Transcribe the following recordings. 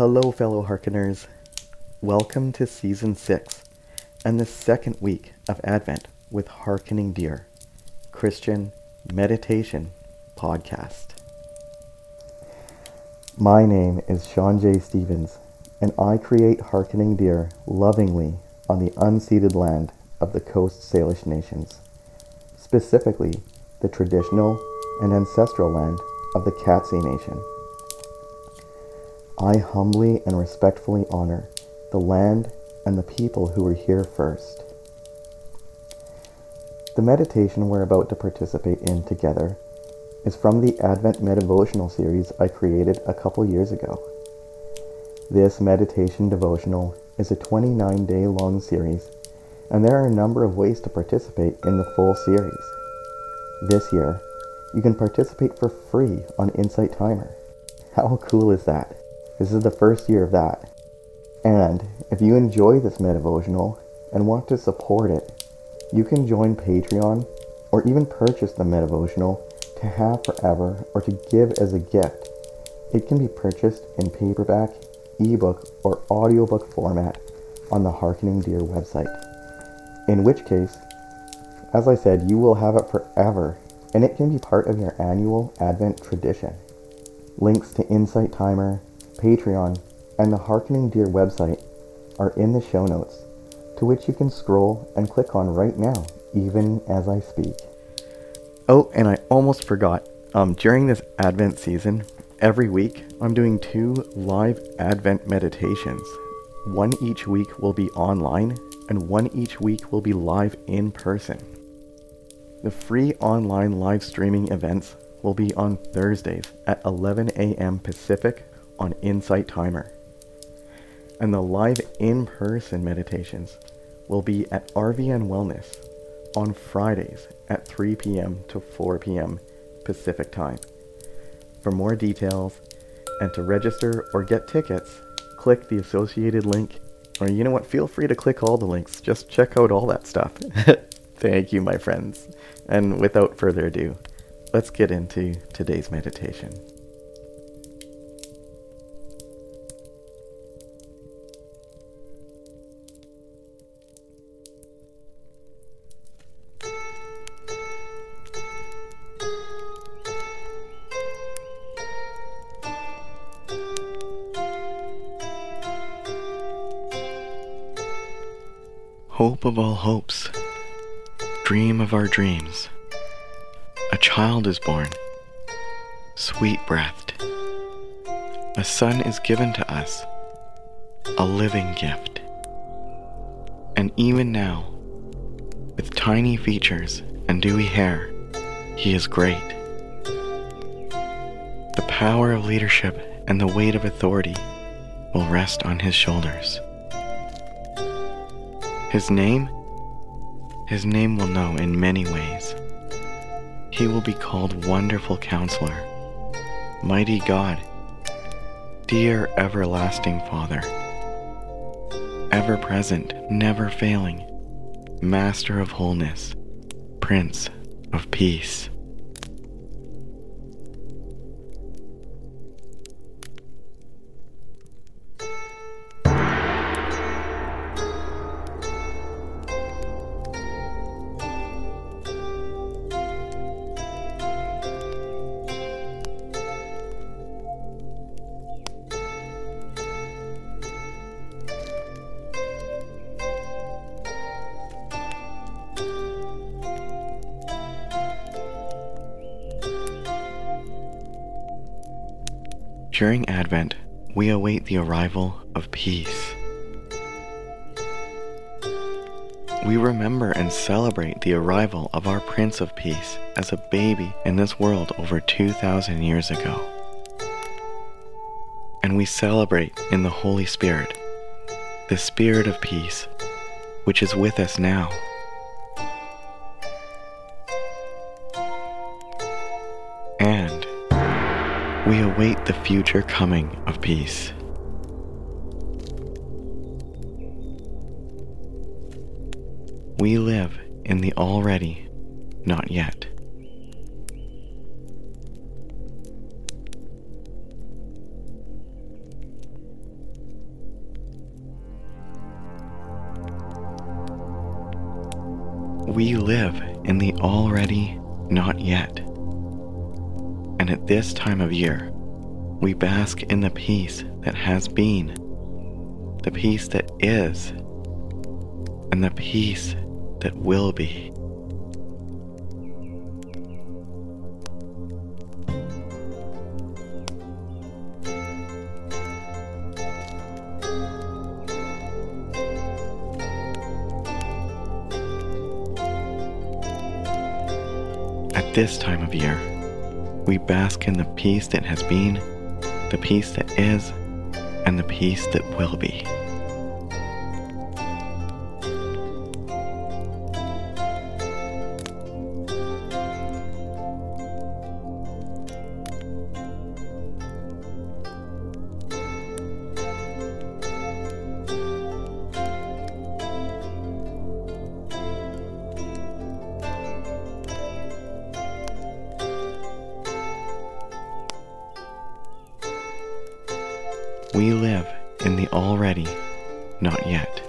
Hello, fellow hearkeners. Welcome to season six and the second week of Advent with Hearkening Deer, Christian Meditation Podcast. My name is Sean J. Stevens, and I create Hearkening Deer lovingly on the unceded land of the Coast Salish nations, specifically the traditional and ancestral land of the Katzie Nation. I humbly and respectfully honor the land and the people who were here first. The meditation we're about to participate in together is from the Advent Medivotional series I created a couple years ago. This meditation devotional is a 29 day long series, and there are a number of ways to participate in the full series. This year, you can participate for free on Insight Timer. How cool is that? This is the first year of that. And if you enjoy this Medivotional and want to support it, you can join Patreon or even purchase the Medivotional to have forever or to give as a gift. It can be purchased in paperback, ebook, or audiobook format on the Hearkening Deer website. In which case, as I said, you will have it forever and it can be part of your annual Advent tradition. Links to Insight Timer, Patreon, and the Hearkening Deer website are in the show notes, to which you can scroll and click on right now, even as I speak. Oh, and I almost forgot. Um, during this Advent season, every week I'm doing two live Advent meditations. One each week will be online, and one each week will be live in person. The free online live streaming events will be on Thursdays at 11 a.m. Pacific on Insight Timer. And the live in person meditations will be at RVN Wellness on Fridays at 3 p.m. to 4 p.m. Pacific Time. For more details and to register or get tickets, click the associated link. Or you know what, feel free to click all the links. Just check out all that stuff. Thank you, my friends. And without further ado, let's get into today's meditation. Hope of all hopes, dream of our dreams. A child is born, sweet breathed. A son is given to us, a living gift. And even now, with tiny features and dewy hair, he is great. The power of leadership and the weight of authority will rest on his shoulders. His name? His name will know in many ways. He will be called Wonderful Counselor, Mighty God, Dear Everlasting Father, Ever present, never failing, Master of Wholeness, Prince of Peace. During Advent, we await the arrival of peace. We remember and celebrate the arrival of our Prince of Peace as a baby in this world over 2,000 years ago. And we celebrate in the Holy Spirit, the Spirit of peace, which is with us now. await the future coming of peace. We live in the already, not yet. We live in the already, not yet. And at this time of year, we bask in the peace that has been, the peace that is, and the peace that will be. At this time of year, we bask in the peace that has been, the peace that is, and the peace that will be. We live in the already, not yet.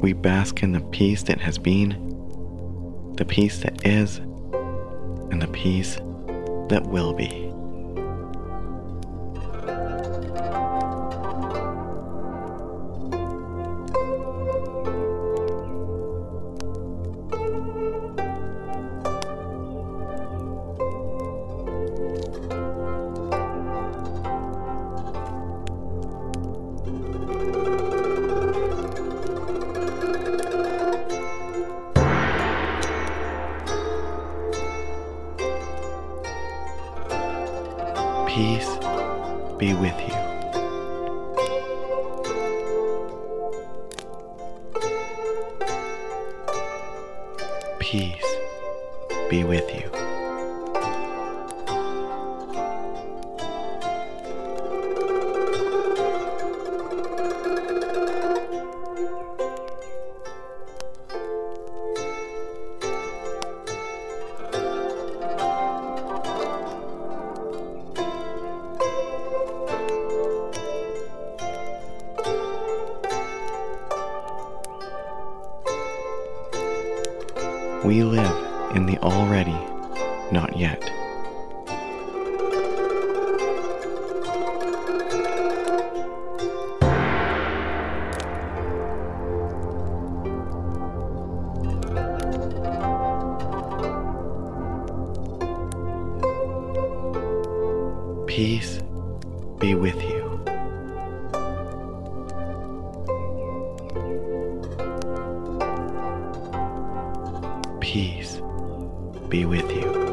We bask in the peace that has been, the peace that is, and the peace that will be. Peace be with you. We live in the already, not yet. Peace be with you. be with you.